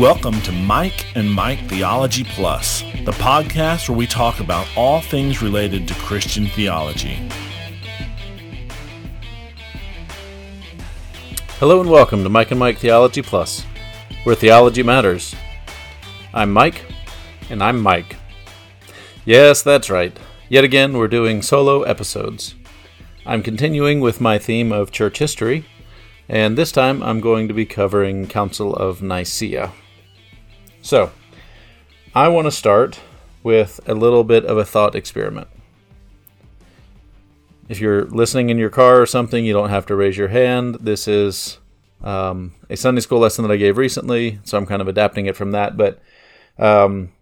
Welcome to Mike and Mike Theology Plus, the podcast where we talk about all things related to Christian theology. Hello and welcome to Mike and Mike Theology Plus, where theology matters. I'm Mike, and I'm Mike. Yes, that's right. Yet again, we're doing solo episodes. I'm continuing with my theme of church history, and this time I'm going to be covering Council of Nicaea. So, I want to start with a little bit of a thought experiment. If you're listening in your car or something, you don't have to raise your hand. This is um, a Sunday school lesson that I gave recently, so I'm kind of adapting it from that. But um,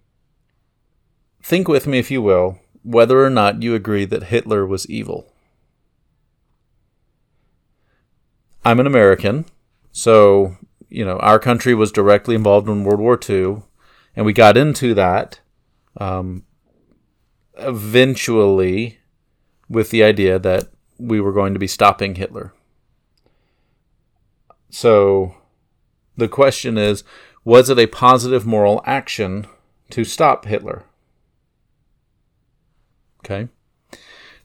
think with me, if you will, whether or not you agree that Hitler was evil. I'm an American, so you know our country was directly involved in World War II, and we got into that um, eventually with the idea that we were going to be stopping Hitler. So the question is was it a positive moral action to stop Hitler? Okay.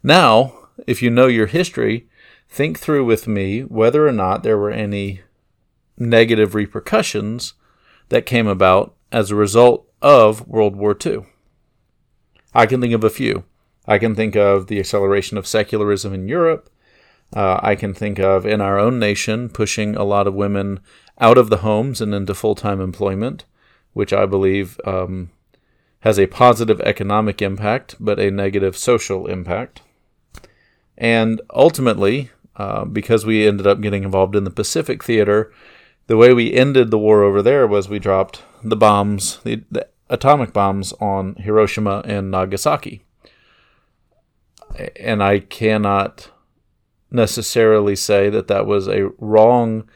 Now, if you know your history, think through with me whether or not there were any negative repercussions that came about as a result of World War II. I can think of a few. I can think of the acceleration of secularism in Europe. Uh, I can think of in our own nation pushing a lot of women out of the homes and into full time employment, which I believe um, has a positive economic impact but a negative social impact. And ultimately, uh, because we ended up getting involved in the Pacific Theater, the way we ended the war over there was we dropped the bombs, the, the atomic bombs on Hiroshima and Nagasaki. And I cannot necessarily say that that was a wrong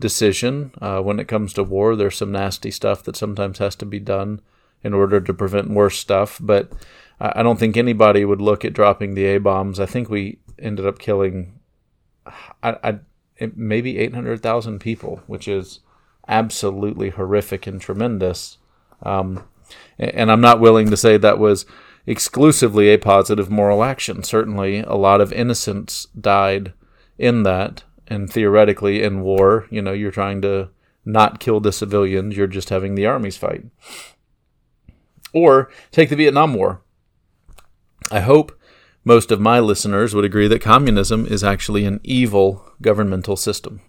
decision. Uh, when it comes to war, there's some nasty stuff that sometimes has to be done in order to prevent worse stuff. But I don't think anybody would look at dropping the A bombs. I think we ended up killing I, I maybe 800,000 people, which is absolutely horrific and tremendous. Um, and I'm not willing to say that was exclusively a positive moral action. Certainly, a lot of innocents died in that. And theoretically, in war, you know, you're trying to not kill the civilians, you're just having the armies fight. Or take the Vietnam War. I hope most of my listeners would agree that communism is actually an evil governmental system.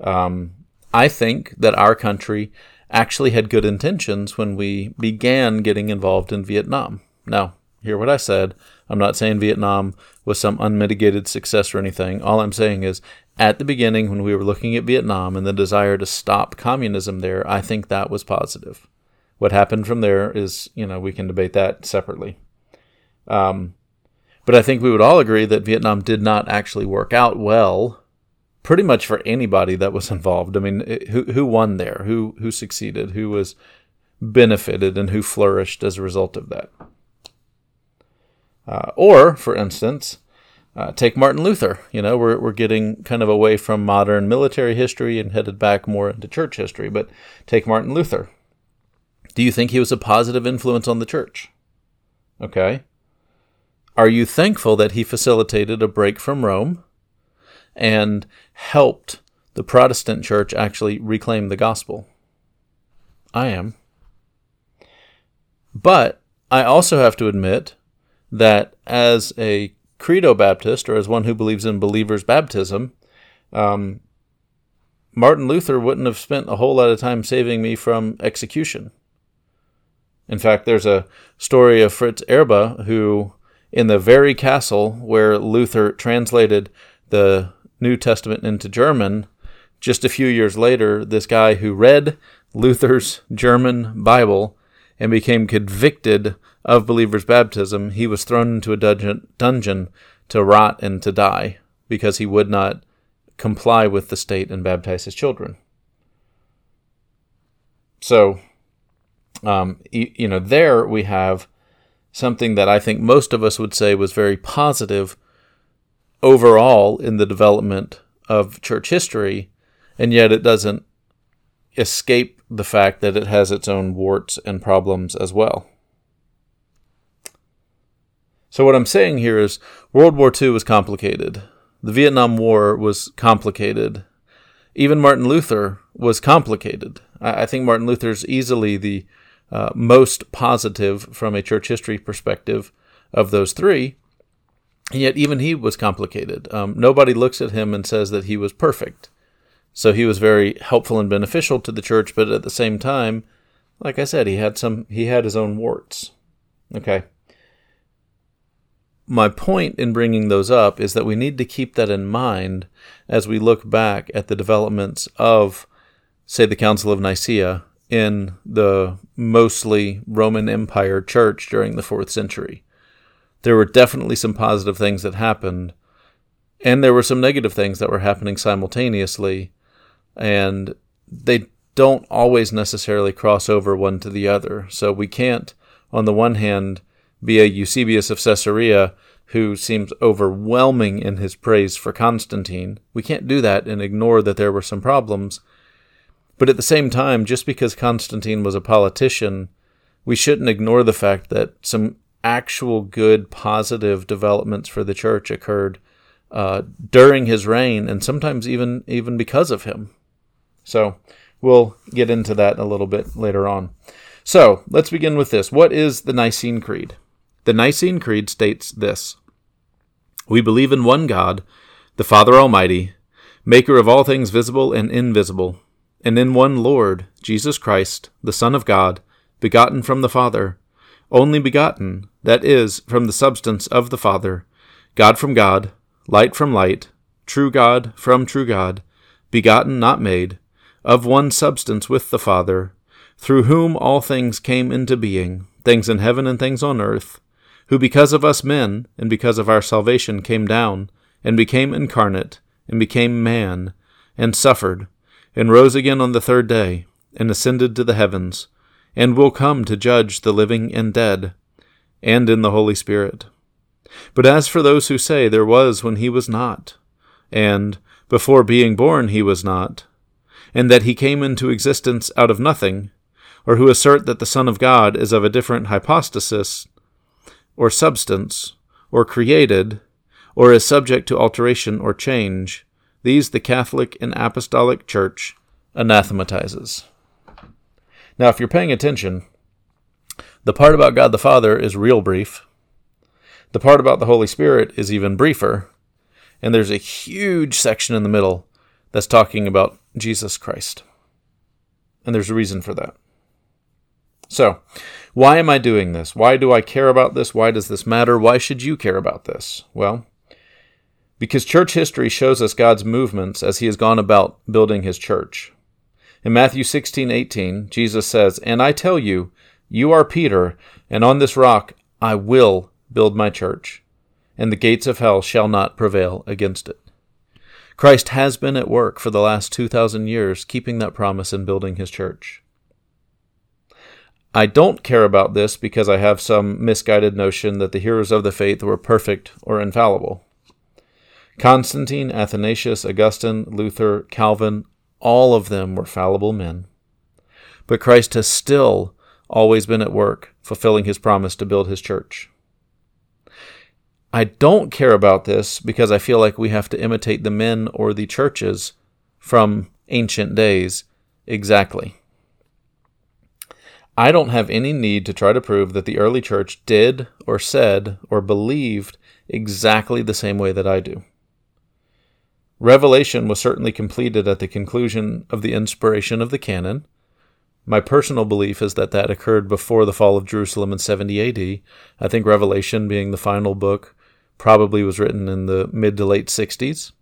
Um, I think that our country actually had good intentions when we began getting involved in Vietnam. Now, hear what I said. I'm not saying Vietnam was some unmitigated success or anything. All I'm saying is, at the beginning, when we were looking at Vietnam and the desire to stop communism there, I think that was positive. What happened from there is, you know, we can debate that separately. Um, but I think we would all agree that Vietnam did not actually work out well, pretty much for anybody that was involved. I mean, who who won there? Who who succeeded? Who was benefited and who flourished as a result of that? Uh, or, for instance, uh, take Martin Luther. You know, we're we're getting kind of away from modern military history and headed back more into church history. But take Martin Luther. Do you think he was a positive influence on the church? Okay. Are you thankful that he facilitated a break from Rome and helped the Protestant church actually reclaim the gospel? I am. But I also have to admit that as a credo Baptist, or as one who believes in believers' baptism, um, Martin Luther wouldn't have spent a whole lot of time saving me from execution. In fact, there's a story of Fritz Erbe who in the very castle where Luther translated the New Testament into German, just a few years later, this guy who read Luther's German Bible and became convicted of believers' baptism, he was thrown into a dungeon, dungeon to rot and to die because he would not comply with the state and baptize his children. So, um, you, you know, there we have something that I think most of us would say was very positive overall in the development of church history, and yet it doesn't escape the fact that it has its own warts and problems as well. So, what I'm saying here is World War II was complicated. The Vietnam War was complicated. Even Martin Luther was complicated. I think Martin Luther is easily the uh, most positive from a church history perspective of those three. And yet, even he was complicated. Um, nobody looks at him and says that he was perfect. So he was very helpful and beneficial to the church, but at the same time, like I said, he had some he had his own warts. Okay. My point in bringing those up is that we need to keep that in mind as we look back at the developments of say the Council of Nicaea in the mostly Roman Empire church during the 4th century. There were definitely some positive things that happened, and there were some negative things that were happening simultaneously and they don't always necessarily cross over one to the other. So we can't, on the one hand, be a Eusebius of Caesarea who seems overwhelming in his praise for Constantine. We can't do that and ignore that there were some problems. But at the same time, just because Constantine was a politician, we shouldn't ignore the fact that some actual good, positive developments for the church occurred uh, during his reign, and sometimes even even because of him. So we'll get into that a little bit later on. So let's begin with this. What is the Nicene Creed? The Nicene Creed states this We believe in one God, the Father Almighty, maker of all things visible and invisible, and in one Lord, Jesus Christ, the Son of God, begotten from the Father, only begotten, that is, from the substance of the Father, God from God, light from light, true God from true God, begotten, not made, of one substance with the Father, through whom all things came into being, things in heaven and things on earth, who because of us men, and because of our salvation, came down, and became incarnate, and became man, and suffered, and rose again on the third day, and ascended to the heavens, and will come to judge the living and dead, and in the Holy Spirit. But as for those who say there was when he was not, and before being born he was not, and that he came into existence out of nothing, or who assert that the Son of God is of a different hypostasis, or substance, or created, or is subject to alteration or change, these the Catholic and Apostolic Church anathematizes. Now, if you're paying attention, the part about God the Father is real brief. The part about the Holy Spirit is even briefer. And there's a huge section in the middle that's talking about Jesus Christ. And there's a reason for that. So, why am I doing this? Why do I care about this? Why does this matter? Why should you care about this? Well, because church history shows us God's movements as he has gone about building his church. In Matthew 16:18, Jesus says, "And I tell you, you are Peter, and on this rock I will build my church, and the gates of hell shall not prevail against it." Christ has been at work for the last 2,000 years, keeping that promise and building his church. I don't care about this because I have some misguided notion that the heroes of the faith were perfect or infallible. Constantine, Athanasius, Augustine, Luther, Calvin, all of them were fallible men. But Christ has still always been at work, fulfilling his promise to build his church. I don't care about this because I feel like we have to imitate the men or the churches from ancient days exactly. I don't have any need to try to prove that the early church did or said or believed exactly the same way that I do. Revelation was certainly completed at the conclusion of the inspiration of the canon. My personal belief is that that occurred before the fall of Jerusalem in 70 AD. I think Revelation, being the final book, probably was written in the mid to late 60s.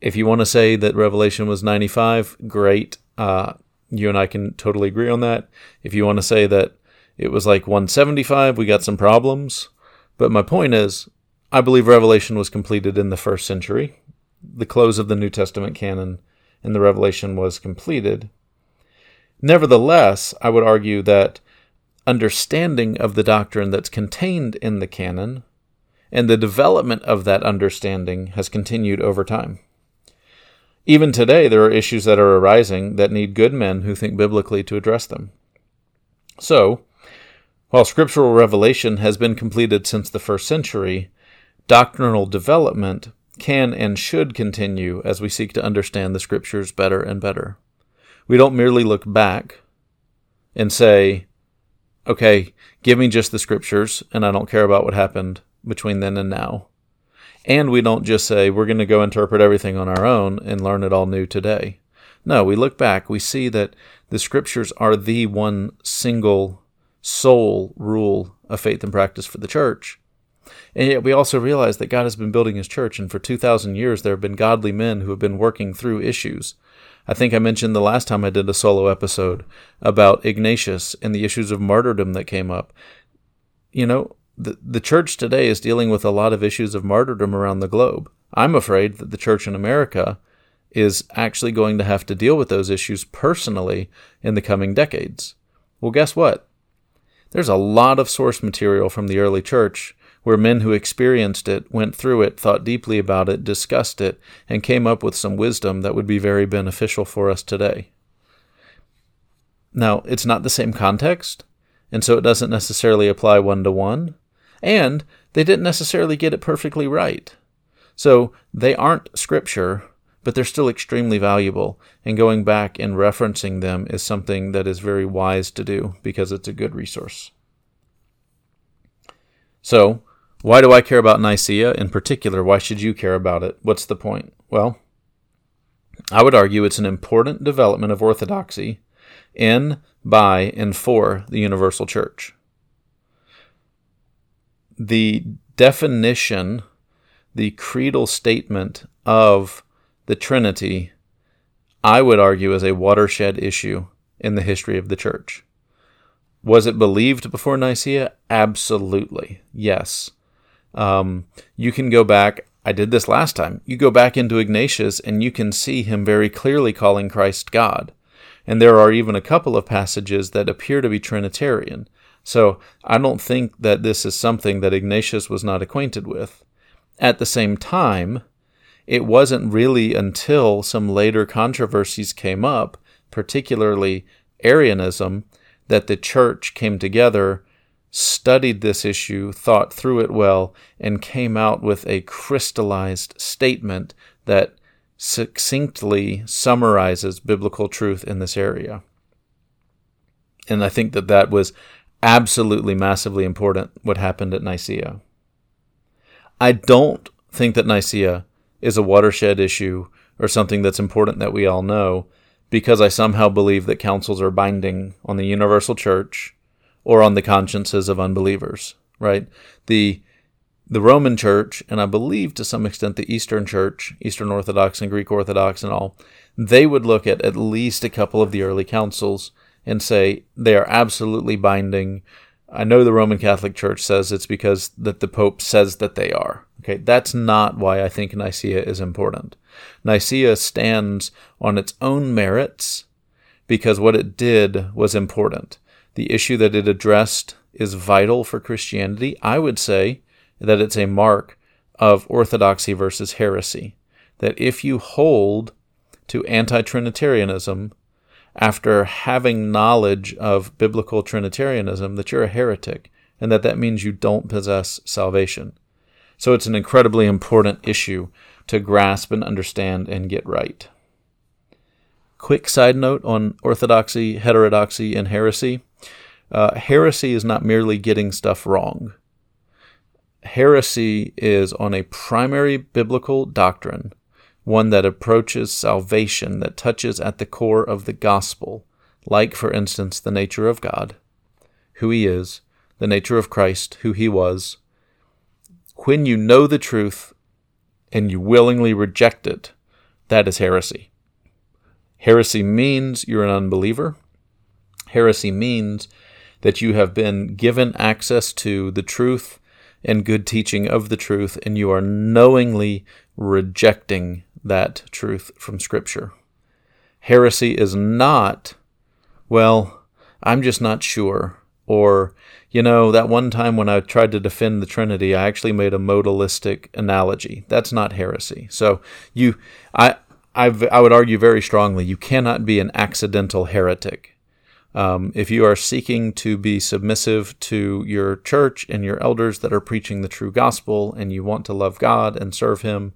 If you want to say that Revelation was 95, great. Uh, you and I can totally agree on that. If you want to say that it was like 175, we got some problems. But my point is, I believe Revelation was completed in the first century. The close of the New Testament canon and the Revelation was completed. Nevertheless, I would argue that understanding of the doctrine that's contained in the canon and the development of that understanding has continued over time. Even today, there are issues that are arising that need good men who think biblically to address them. So, while scriptural revelation has been completed since the first century, doctrinal development can and should continue as we seek to understand the scriptures better and better. We don't merely look back and say, okay, give me just the scriptures and I don't care about what happened between then and now. And we don't just say, we're going to go interpret everything on our own and learn it all new today. No, we look back, we see that the scriptures are the one single sole rule of faith and practice for the church. And yet we also realize that God has been building his church, and for 2,000 years there have been godly men who have been working through issues. I think I mentioned the last time I did a solo episode about Ignatius and the issues of martyrdom that came up. You know, the, the church today is dealing with a lot of issues of martyrdom around the globe. I'm afraid that the church in America is actually going to have to deal with those issues personally in the coming decades. Well, guess what? There's a lot of source material from the early church where men who experienced it, went through it, thought deeply about it, discussed it, and came up with some wisdom that would be very beneficial for us today. Now, it's not the same context, and so it doesn't necessarily apply one to one, and they didn't necessarily get it perfectly right. So they aren't scripture, but they're still extremely valuable, and going back and referencing them is something that is very wise to do because it's a good resource. So, why do I care about Nicaea in particular? Why should you care about it? What's the point? Well, I would argue it's an important development of orthodoxy in, by, and for the universal church. The definition, the creedal statement of the Trinity, I would argue, is a watershed issue in the history of the church. Was it believed before Nicaea? Absolutely. Yes. Um, you can go back. I did this last time. You go back into Ignatius and you can see him very clearly calling Christ God. And there are even a couple of passages that appear to be Trinitarian. So I don't think that this is something that Ignatius was not acquainted with. At the same time, it wasn't really until some later controversies came up, particularly Arianism, that the church came together studied this issue, thought through it well, and came out with a crystallized statement that succinctly summarizes biblical truth in this area. And I think that that was absolutely massively important what happened at Nicaea. I don't think that Nicaea is a watershed issue or something that's important that we all know because I somehow believe that councils are binding on the universal church or on the consciences of unbelievers, right? The the Roman Church, and I believe to some extent the Eastern Church, Eastern Orthodox and Greek Orthodox and all, they would look at at least a couple of the early councils and say they are absolutely binding. I know the Roman Catholic Church says it's because that the Pope says that they are. Okay, that's not why I think Nicaea is important. Nicaea stands on its own merits because what it did was important the issue that it addressed is vital for Christianity, I would say that it's a mark of orthodoxy versus heresy. That if you hold to anti Trinitarianism after having knowledge of biblical Trinitarianism, that you're a heretic, and that that means you don't possess salvation. So it's an incredibly important issue to grasp and understand and get right. Quick side note on orthodoxy, heterodoxy, and heresy. Uh, heresy is not merely getting stuff wrong. Heresy is on a primary biblical doctrine, one that approaches salvation, that touches at the core of the gospel, like, for instance, the nature of God, who He is, the nature of Christ, who He was. When you know the truth and you willingly reject it, that is heresy. Heresy means you're an unbeliever. Heresy means that you have been given access to the truth and good teaching of the truth, and you are knowingly rejecting that truth from Scripture. Heresy is not, well, I'm just not sure. Or, you know, that one time when I tried to defend the Trinity, I actually made a modalistic analogy. That's not heresy. So you, I, I've, I would argue very strongly you cannot be an accidental heretic. Um, if you are seeking to be submissive to your church and your elders that are preaching the true gospel and you want to love God and serve Him,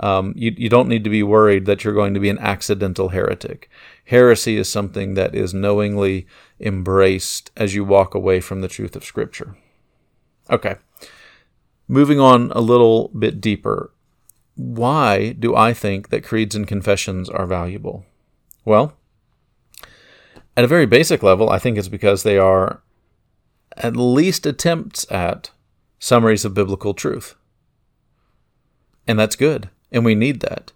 um, you, you don't need to be worried that you're going to be an accidental heretic. Heresy is something that is knowingly embraced as you walk away from the truth of Scripture. Okay. Moving on a little bit deeper. Why do I think that creeds and confessions are valuable? Well, at a very basic level, I think it's because they are at least attempts at summaries of biblical truth. And that's good. And we need that.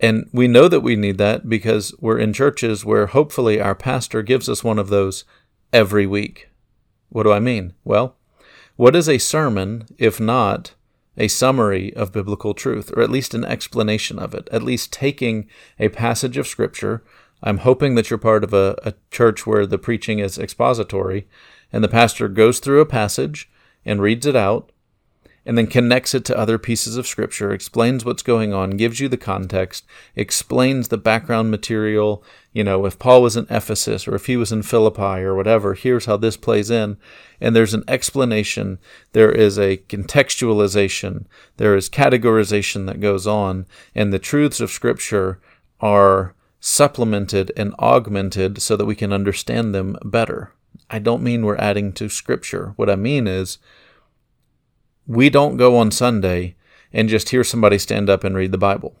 And we know that we need that because we're in churches where hopefully our pastor gives us one of those every week. What do I mean? Well, what is a sermon if not a summary of biblical truth, or at least an explanation of it, at least taking a passage of Scripture. I'm hoping that you're part of a, a church where the preaching is expository and the pastor goes through a passage and reads it out and then connects it to other pieces of scripture, explains what's going on, gives you the context, explains the background material. You know, if Paul was in Ephesus or if he was in Philippi or whatever, here's how this plays in. And there's an explanation, there is a contextualization, there is categorization that goes on, and the truths of scripture are supplemented and augmented so that we can understand them better. I don't mean we're adding to Scripture. What I mean is we don't go on Sunday and just hear somebody stand up and read the Bible.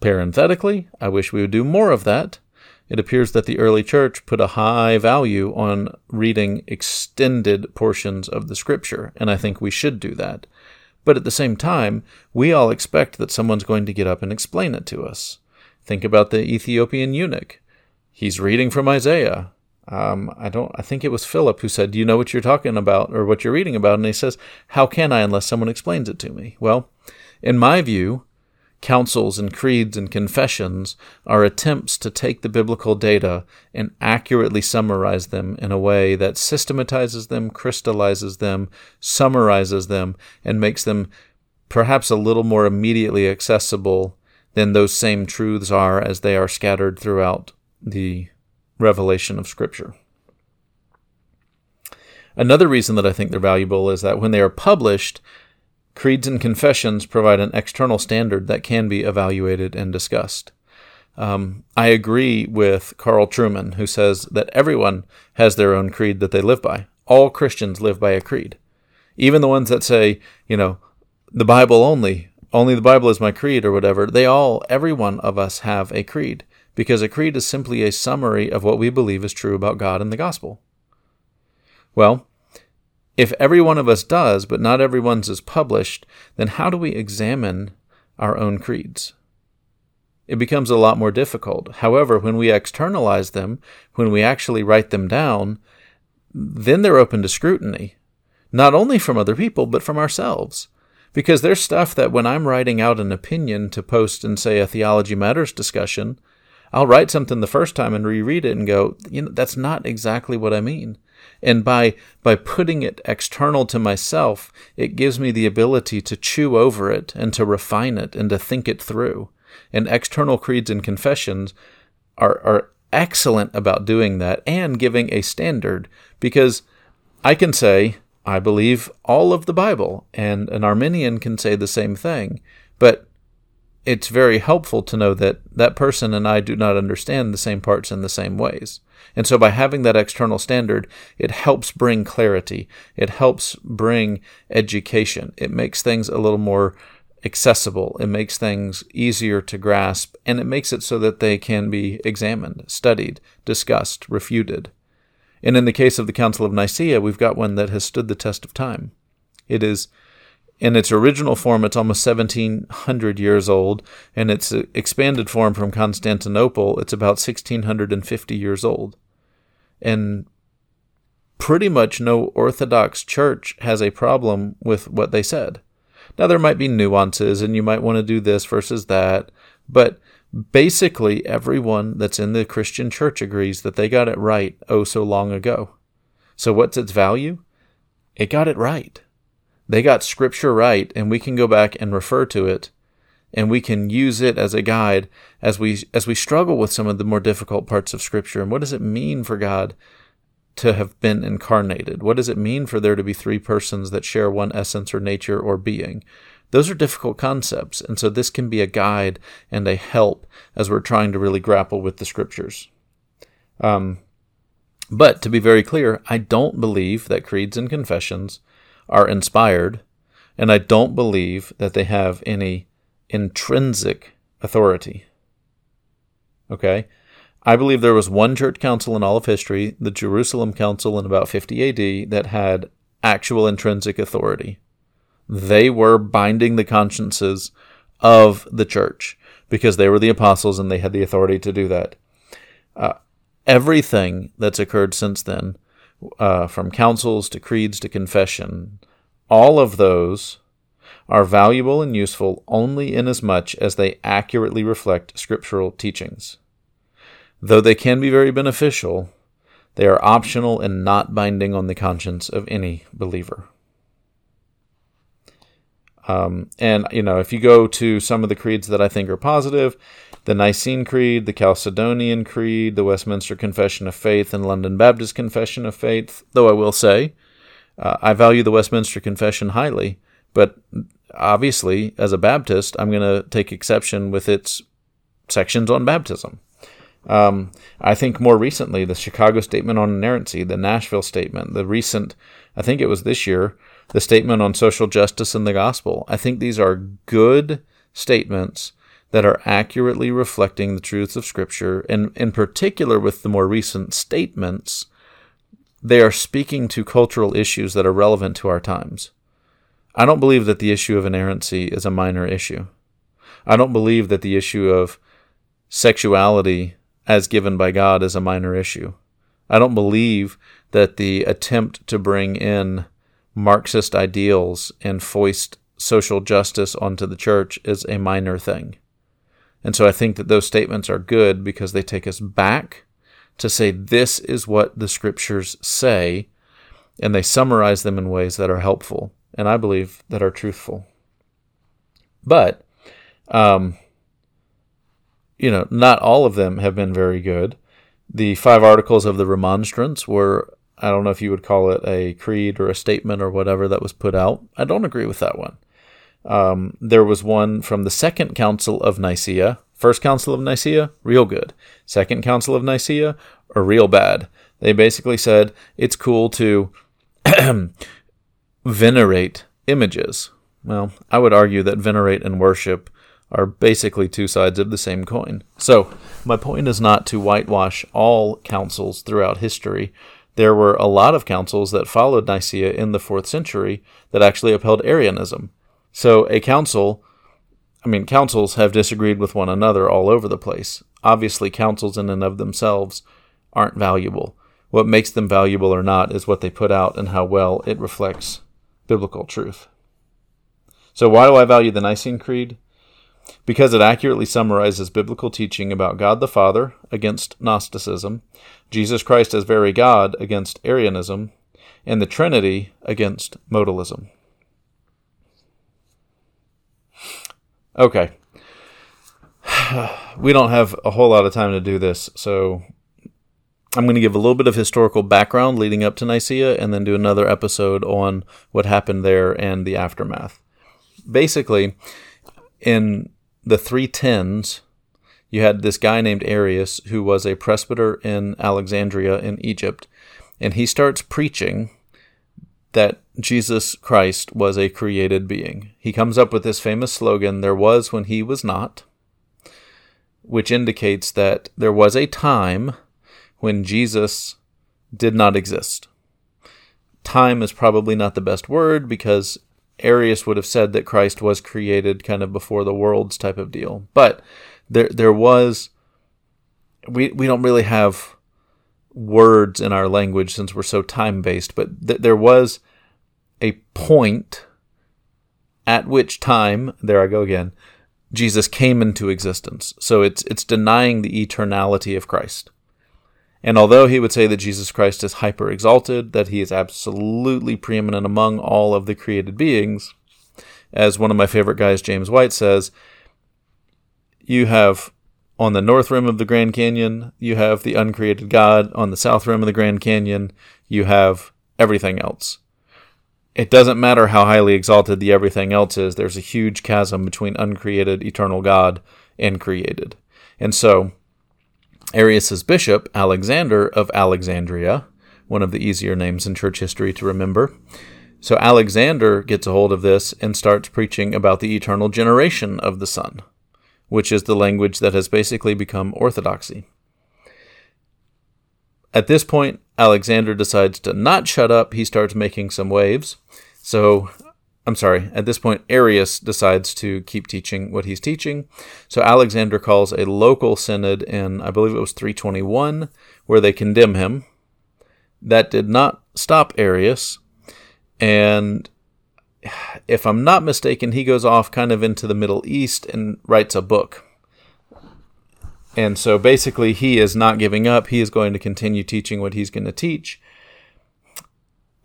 Parenthetically, I wish we would do more of that. It appears that the early church put a high value on reading extended portions of the Scripture, and I think we should do that. But at the same time, we all expect that someone's going to get up and explain it to us. Think about the Ethiopian eunuch. He's reading from Isaiah. Um, I don't. I think it was Philip who said, "Do you know what you're talking about or what you're reading about?" And he says, "How can I unless someone explains it to me?" Well, in my view, councils and creeds and confessions are attempts to take the biblical data and accurately summarize them in a way that systematizes them, crystallizes them, summarizes them, and makes them perhaps a little more immediately accessible than those same truths are as they are scattered throughout the revelation of Scripture. Another reason that I think they're valuable is that when they are published, creeds and confessions provide an external standard that can be evaluated and discussed. Um, I agree with Carl Trueman, who says that everyone has their own creed that they live by. All Christians live by a creed. Even the ones that say, you know, the Bible only, only the Bible is my creed or whatever, they all, every one of us have a creed, because a creed is simply a summary of what we believe is true about God and the gospel. Well, if every one of us does, but not everyone's is published, then how do we examine our own creeds? It becomes a lot more difficult. However, when we externalize them, when we actually write them down, then they're open to scrutiny, not only from other people, but from ourselves. Because there's stuff that when I'm writing out an opinion to post in, say, a Theology Matters discussion, I'll write something the first time and reread it and go, you know, that's not exactly what I mean. And by by putting it external to myself, it gives me the ability to chew over it and to refine it and to think it through. And external creeds and confessions are are excellent about doing that and giving a standard because I can say, I believe all of the Bible, and an Arminian can say the same thing. But it's very helpful to know that that person and I do not understand the same parts in the same ways. And so by having that external standard, it helps bring clarity. It helps bring education. It makes things a little more accessible. It makes things easier to grasp, and it makes it so that they can be examined, studied, discussed, refuted. And in the case of the Council of Nicaea, we've got one that has stood the test of time. It is, in its original form, it's almost 1700 years old, and its expanded form from Constantinople, it's about 1650 years old. And pretty much no Orthodox church has a problem with what they said. Now, there might be nuances, and you might want to do this versus that, but basically everyone that's in the Christian church agrees that they got it right oh so long ago. So, what's its value? It got it right. They got scripture right, and we can go back and refer to it and we can use it as a guide as we as we struggle with some of the more difficult parts of scripture and what does it mean for God to have been incarnated? What does it mean for there to be three persons that share one essence or nature or being? Those are difficult concepts, and so this can be a guide and a help as we're trying to really grapple with the scriptures. Um, but to be very clear, I don't believe that creeds and confessions are inspired, and I don't believe that they have any intrinsic authority. Okay? I believe there was one church council in all of history, the Jerusalem Council in about 50 AD, that had actual intrinsic authority. They were binding the consciences of the church because they were the apostles and they had the authority to do that. Uh, everything that's occurred since then, uh, from councils to creeds to confession, all of those are valuable and useful only inasmuch as they accurately reflect scriptural teachings. Though they can be very beneficial, they are optional and not binding on the conscience of any believer. Um, and, you know, if you go to some of the creeds that I think are positive, the Nicene Creed, the Chalcedonian Creed, the Westminster Confession of Faith, and London Baptist Confession of Faith, though I will say, uh, I value the Westminster Confession highly, but obviously, as a Baptist, I'm going to take exception with its sections on baptism. Um, I think more recently, the Chicago Statement on Inerrancy, the Nashville Statement, the recent, I think it was this year, the Statement on Social Justice and the Gospel. I think these are good statements that are accurately reflecting the truths of Scripture, and in particular with the more recent statements, they are speaking to cultural issues that are relevant to our times. I don't believe that the issue of inerrancy is a minor issue. I don't believe that the issue of sexuality as given by God is a minor issue. I don't believe that the attempt to bring in Marxist ideals and foist social justice onto the church is a minor thing. And so I think that those statements are good because they take us back to say this is what the scriptures say, and they summarize them in ways that are helpful and I believe that are truthful. But, um, you know, not all of them have been very good. The five articles of the Remonstrance were, I don't know if you would call it a creed or a statement or whatever that was put out. I don't agree with that one. Um, there was one from the Second Council of Nicaea. First Council of Nicaea, real good. Second Council of Nicaea, a real bad. They basically said it's cool to venerate images. Well, I would argue that venerate and worship are basically two sides of the same coin. So, my point is not to whitewash all councils throughout history. There were a lot of councils that followed Nicaea in the fourth century that actually upheld Arianism. So, a council, I mean, councils have disagreed with one another all over the place. Obviously, councils in and of themselves aren't valuable. What makes them valuable or not is what they put out and how well it reflects biblical truth. So, why do I value the Nicene Creed? Because it accurately summarizes biblical teaching about God the Father against Gnosticism, Jesus Christ as very God against Arianism, and the Trinity against modalism. Okay. We don't have a whole lot of time to do this, so I'm going to give a little bit of historical background leading up to Nicaea and then do another episode on what happened there and the aftermath. Basically, in the 310s, you had this guy named Arius who was a presbyter in Alexandria in Egypt, and he starts preaching that Jesus Christ was a created being. He comes up with this famous slogan, There was when he was not, which indicates that there was a time when Jesus did not exist. Time is probably not the best word because Arius would have said that Christ was created kind of before the worlds type of deal. But there there was we we don't really have words in our language since we're so time based, but th- there was a point at which time, there I go again, Jesus came into existence. So it's it's denying the eternality of Christ. And although he would say that Jesus Christ is hyper exalted, that he is absolutely preeminent among all of the created beings, as one of my favorite guys, James White, says, you have on the north rim of the Grand Canyon, you have the uncreated God. On the south rim of the Grand Canyon, you have everything else. It doesn't matter how highly exalted the everything else is, there's a huge chasm between uncreated, eternal God and created. And so, Arius's bishop, Alexander of Alexandria, one of the easier names in church history to remember, so Alexander gets a hold of this and starts preaching about the eternal generation of the Son, which is the language that has basically become orthodoxy. At this point, Alexander decides to not shut up. He starts making some waves. So, I'm sorry, at this point, Arius decides to keep teaching what he's teaching. So, Alexander calls a local synod in, I believe it was 321, where they condemn him. That did not stop Arius. And if I'm not mistaken, he goes off kind of into the Middle East and writes a book. And so basically, he is not giving up. He is going to continue teaching what he's going to teach.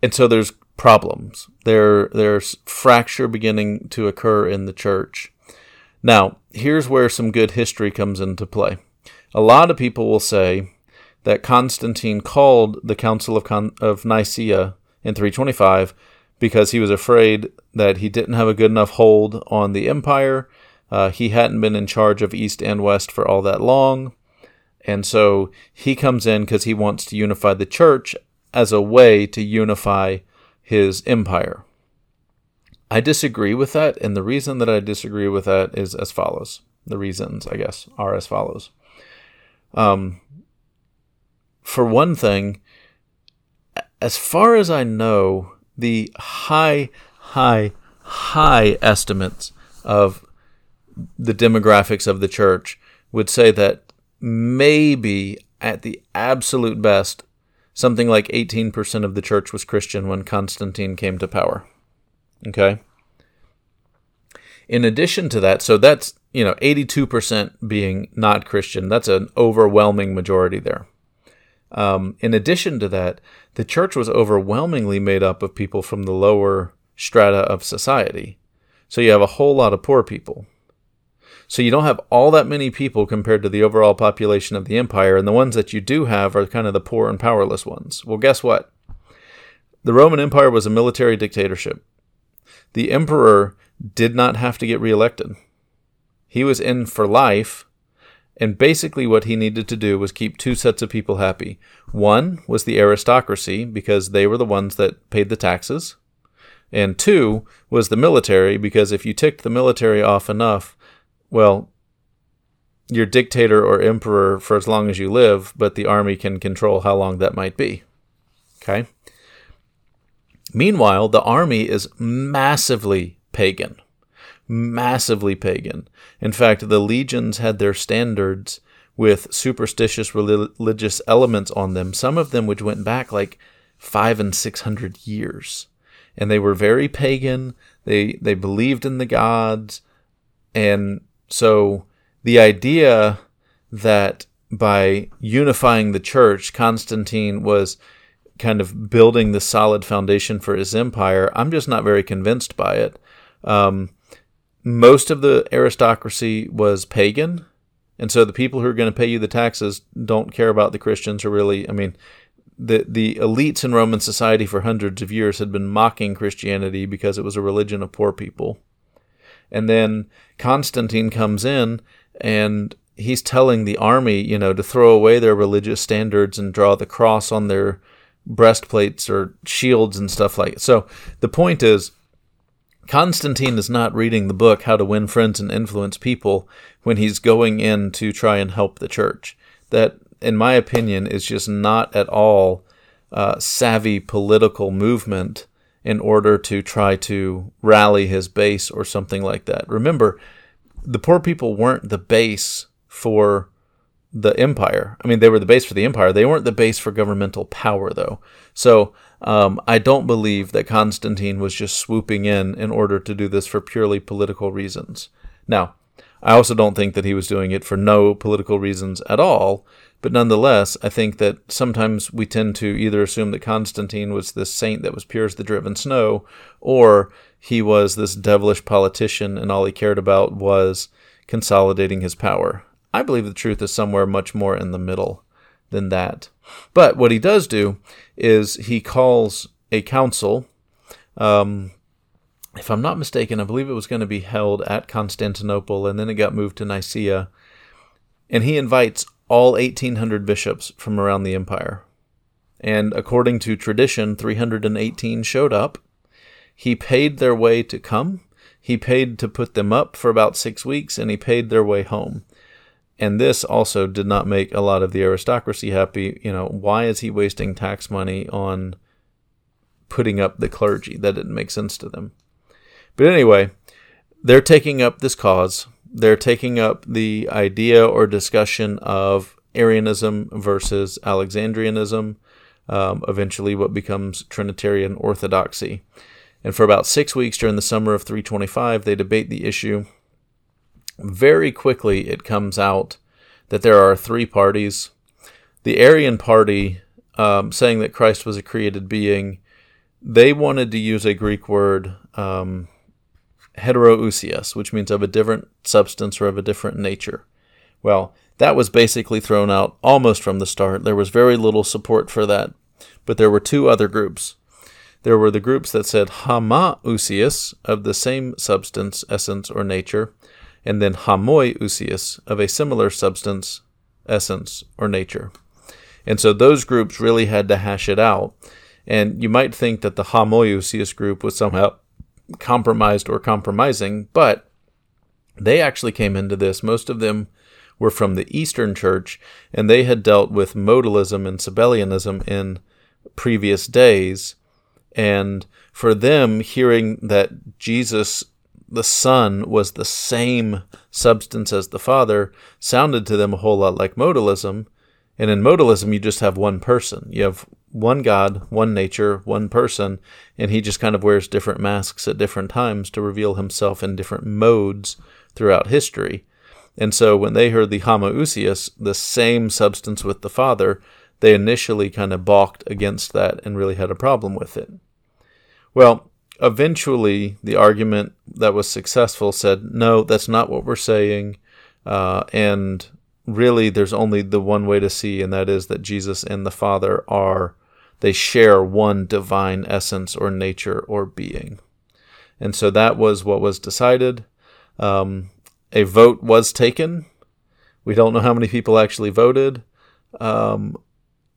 And so there's problems. There, there's fracture beginning to occur in the church. Now, here's where some good history comes into play. A lot of people will say that Constantine called the Council of, Con- of Nicaea in 325 because he was afraid that he didn't have a good enough hold on the empire uh, he hadn't been in charge of East and West for all that long. And so he comes in because he wants to unify the church as a way to unify his empire. I disagree with that, and the reason that I disagree with that is as follows. The reasons, I guess, are as follows. Um, for one thing, as far as I know, the high, high, high estimates of the demographics of the church would say that maybe at the absolute best, something like 18% of the church was Christian when Constantine came to power. Okay? In addition to that, so that's, you know, 82% being not Christian. That's an overwhelming majority there. Um, in addition to that, the church was overwhelmingly made up of people from the lower strata of society. So you have a whole lot of poor people. So you don't have all that many people compared to the overall population of the empire, and the ones that you do have are kind of the poor and powerless ones. Well, guess what? The Roman Empire was a military dictatorship. The emperor did not have to get reelected. He was in for life, and basically what he needed to do was keep two sets of people happy. One was the aristocracy, because they were the ones that paid the taxes. And two was the military, because if you ticked the military off enough, well, you're dictator or emperor for as long as you live, but the army can control how long that might be. Okay? Meanwhile, the army is massively pagan. Massively pagan. In fact, the legions had their standards with superstitious religious elements on them, some of them which went back like five and six hundred years. And they were very pagan. They they believed in the gods, and so the idea that by unifying the church, Constantine was kind of building the solid foundation for his empire, I'm just not very convinced by it. Um, most of the aristocracy was pagan, and so the people who are going to pay you the taxes don't care about the Christians or really, I mean, the the elites in Roman society for hundreds of years had been mocking Christianity because it was a religion of poor people. And then Constantine comes in and he's telling the army, you know, to throw away their religious standards and draw the cross on their breastplates or shields and stuff like. So the point is, Constantine is not reading the book How to Win Friends and Influence People when he's going in to try and help the church. That, in my opinion, is just not at all uh, savvy political movement in order to try to rally his base or something like that. Remember, the poor people weren't the base for the empire. I mean, they were the base for the empire. They weren't the base for governmental power, though. So um, I don't believe that Constantine was just swooping in in order to do this for purely political reasons. Now, I also don't think that he was doing it for no political reasons at all. But nonetheless, I think that sometimes we tend to either assume that Constantine was this saint that was pure as the driven snow, or he was this devilish politician and all he cared about was consolidating his power. I believe the truth is somewhere much more in the middle than that. But what he does do is he calls a council. Um, if I'm not mistaken, I believe it was going to be held at Constantinople and then it got moved to Nicaea. And he invites all 1,800 bishops from around the empire. And according to tradition, 318 showed up. He paid their way to come. He paid to put them up for about six weeks, and he paid their way home. And this also did not make a lot of the aristocracy happy. You know, why is he wasting tax money on putting up the clergy? That didn't make sense to them. But anyway, they're taking up this cause. They're taking up the idea or discussion of Arianism versus Alexandrianism, um, eventually, what becomes Trinitarian Orthodoxy. And for about six weeks during the summer of 325, they debate the issue very quickly it comes out that there are three parties. The Arian party, um, saying that Christ was a created being, they wanted to use a Greek word, um, which means of a different substance or of a different nature. Well, that was basically thrown out almost from the start. There was very little support for that. But there were two other groups. There were the groups that said homoousios, of the same substance, essence, or nature, and then homoiousios of a similar substance, essence, or nature. And so those groups really had to hash it out. And you might think that the homoiousios group was somehow compromised or compromising, but they actually came into this. Most of them were from the Eastern Church, and they had dealt with modalism and Sabellianism in previous days. And for them, hearing that Jesus the Son was the same substance as the Father sounded to them a whole lot like modalism. And in modalism, you just have one person. You have one God, one nature, one person, and he just kind of wears different masks at different times to reveal himself in different modes throughout history. And so when they heard the homoousios, the same substance with the Father, they initially kind of balked against that and really had a problem with it. Well, eventually the argument that was successful said, no, that's not what we're saying. Uh, and really, there's only the one way to see, and that is that Jesus and the Father are, they share one divine essence or nature or being. And so that was what was decided. Um, a vote was taken. We don't know how many people actually voted. Um,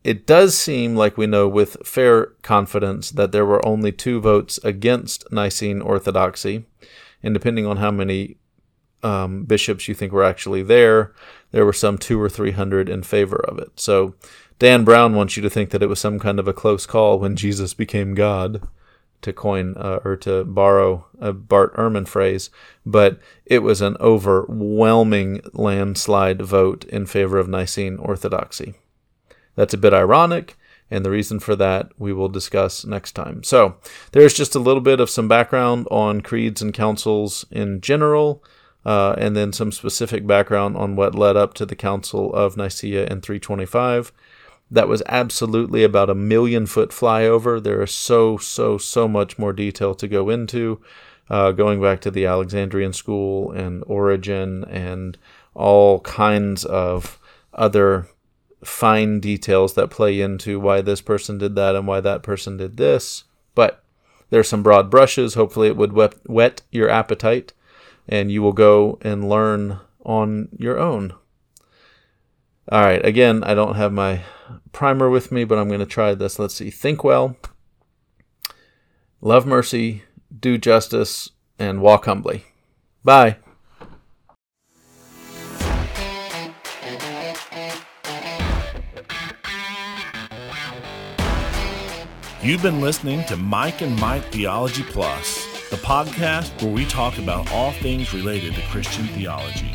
it does seem like we know with fair confidence that there were only two votes against Nicene Orthodoxy, and depending on how many um, bishops you think were actually there, there were some two or three hundred in favor of it. So Dan Brown wants you to think that it was some kind of a close call when Jesus became God, to coin uh, or to borrow a Bart Ehrman phrase, but it was an overwhelming landslide vote in favor of Nicene Orthodoxy. That's a bit ironic, and the reason for that we will discuss next time. So, there's just a little bit of some background on creeds and councils in general, uh, and then some specific background on what led up to the Council of Nicaea in 325. That was absolutely about a million foot flyover. There is so, so, so much more detail to go into, uh, going back to the Alexandrian school and Origen and all kinds of other fine details that play into why this person did that and why that person did this. But there's some broad brushes. Hopefully, it would wet, whet your appetite and you will go and learn on your own. All right, again, I don't have my primer with me, but I'm going to try this. Let's see. Think well, love mercy, do justice, and walk humbly. Bye. You've been listening to Mike and Mike Theology Plus, the podcast where we talk about all things related to Christian theology.